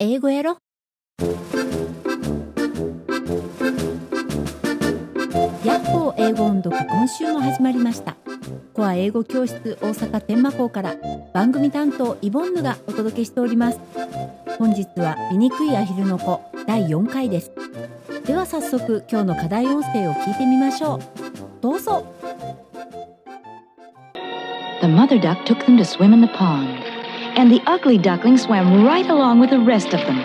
英語やろ？ヤッホー英語音読今週も始まりました。コア英語教室大阪天満校から番組担当イボンヌがお届けしております。本日は醜いアヒルの子第4回です。では早速今日の課題音声を聞いてみましょう。どうぞ。The mother duck took them to swim in the pond, and the ugly duckling swam right along with the rest of them.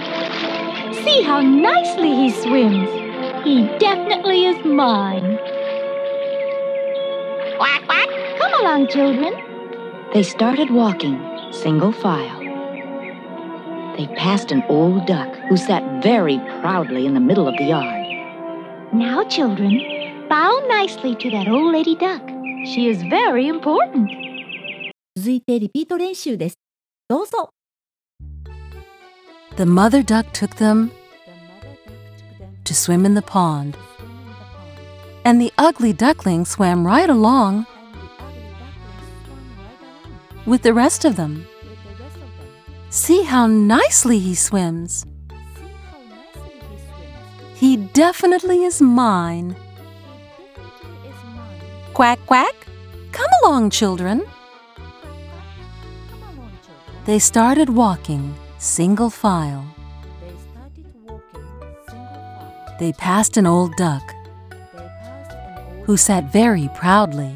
See how nicely he swims. He definitely is mine. Quack, quack. Come along, children. They started walking, single file. They passed an old duck who sat very proudly in the middle of the yard. Now, children, bow nicely to that old lady duck. She is very important. 続いてリピート練習です。 どうぞ。 The mother duck took them to swim in the pond, and the ugly duckling swam right along with the rest of them. See how nicely he swims. He definitely is mine. Quack, quack. Come along, children. They started walking, single file. They passed an old duck who sat very proudly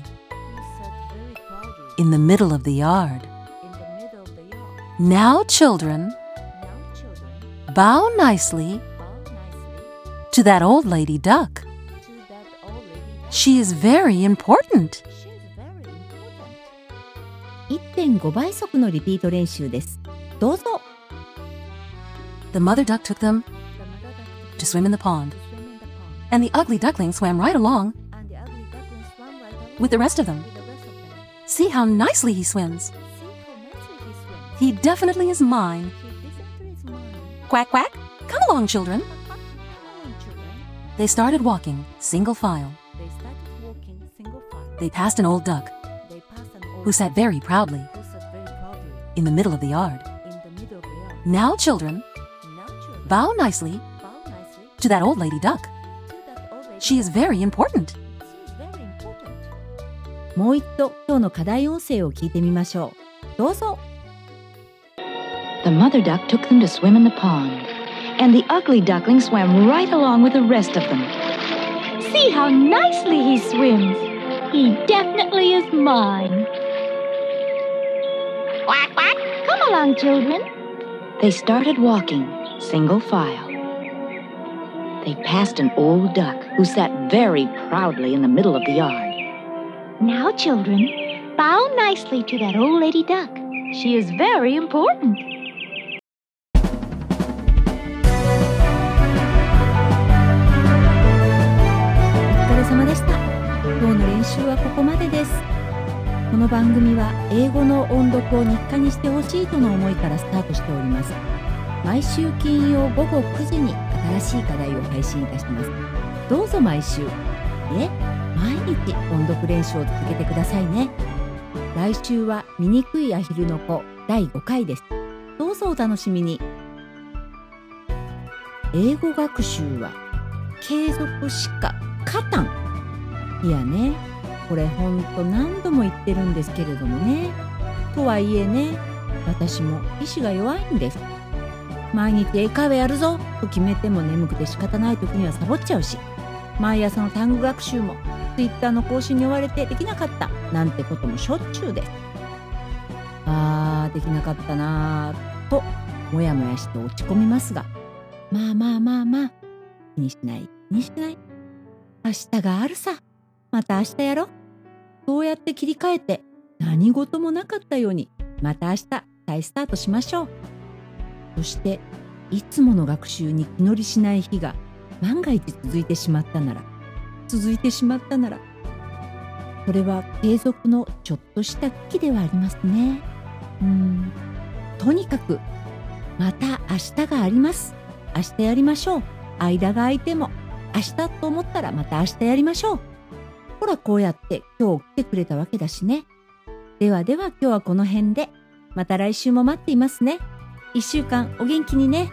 in the middle of the yard. Now, children, bow nicely to that old lady duck. She is very important. 1.5倍速のリピート練習です。どうぞ。 The mother duck took them to swim in the pond, and the ugly duckling swam right along with the rest of them. See how nicely he swims. He definitely is mine. Quack, quack. Come along, children. They started walking, single file. They passed an old duck who sat very proudly in the middle of the yard. Now, children, bow nicely to that old lady duck. She is very important. もう一度今日の課題音声を聞いてみましょう。どうぞ。 The mother duck took them to swim in the pond, and the ugly duckling swam right along with the rest of them. See how nicely he swims. He definitely is mine. Quack, quack. Come along, children. They started walking, single file. They passed an old duck who sat very proudly in the middle of the yard. Now, children, bow nicely to that old lady duck. She is very important. お疲れ様でした。今日の練習はここまでです。 この番組は英語の音読を日課にしてほしいとの思いからスタートしております。毎週金曜午後9時に新しい課題を配信いたします。どうぞ毎週、え、毎日音読練習を続けてくださいね。来週は醜いアヒルの子第5回です。どうぞお楽しみに。英語学習は継続しか勝たん。いやね、これほんと何度も言ってるんですけれどもね。とはいえね、私も意志が弱いんです。毎日英会話やるぞと決めても眠くて仕方ない時にはサボっちゃうし、毎朝の単語学習も Twitter の更新に追われてできなかったなんてこともしょっちゅうです。あー、できなかったなーと、もやもやして落ち込みますが、まあまあまあまあ、気にしない、気にしない。明日があるさ。また明日やろ。そうやって切り替えて何事もなかったようにまた明日再スタートしましょう。そしていつもの学習に気乗りしない日が万が一続いてしまったなら続いてしまったならそれは継続のちょっとした危機ではありますね。うんとにかくまた明日があります。明日やりましょう。間が空いても明日と思ったらまた明日やりましょう。ほらこうやって今日来てくれたわけだしね。ではでは今日はこの辺でまた来週も待っていますね。1週間お元気にね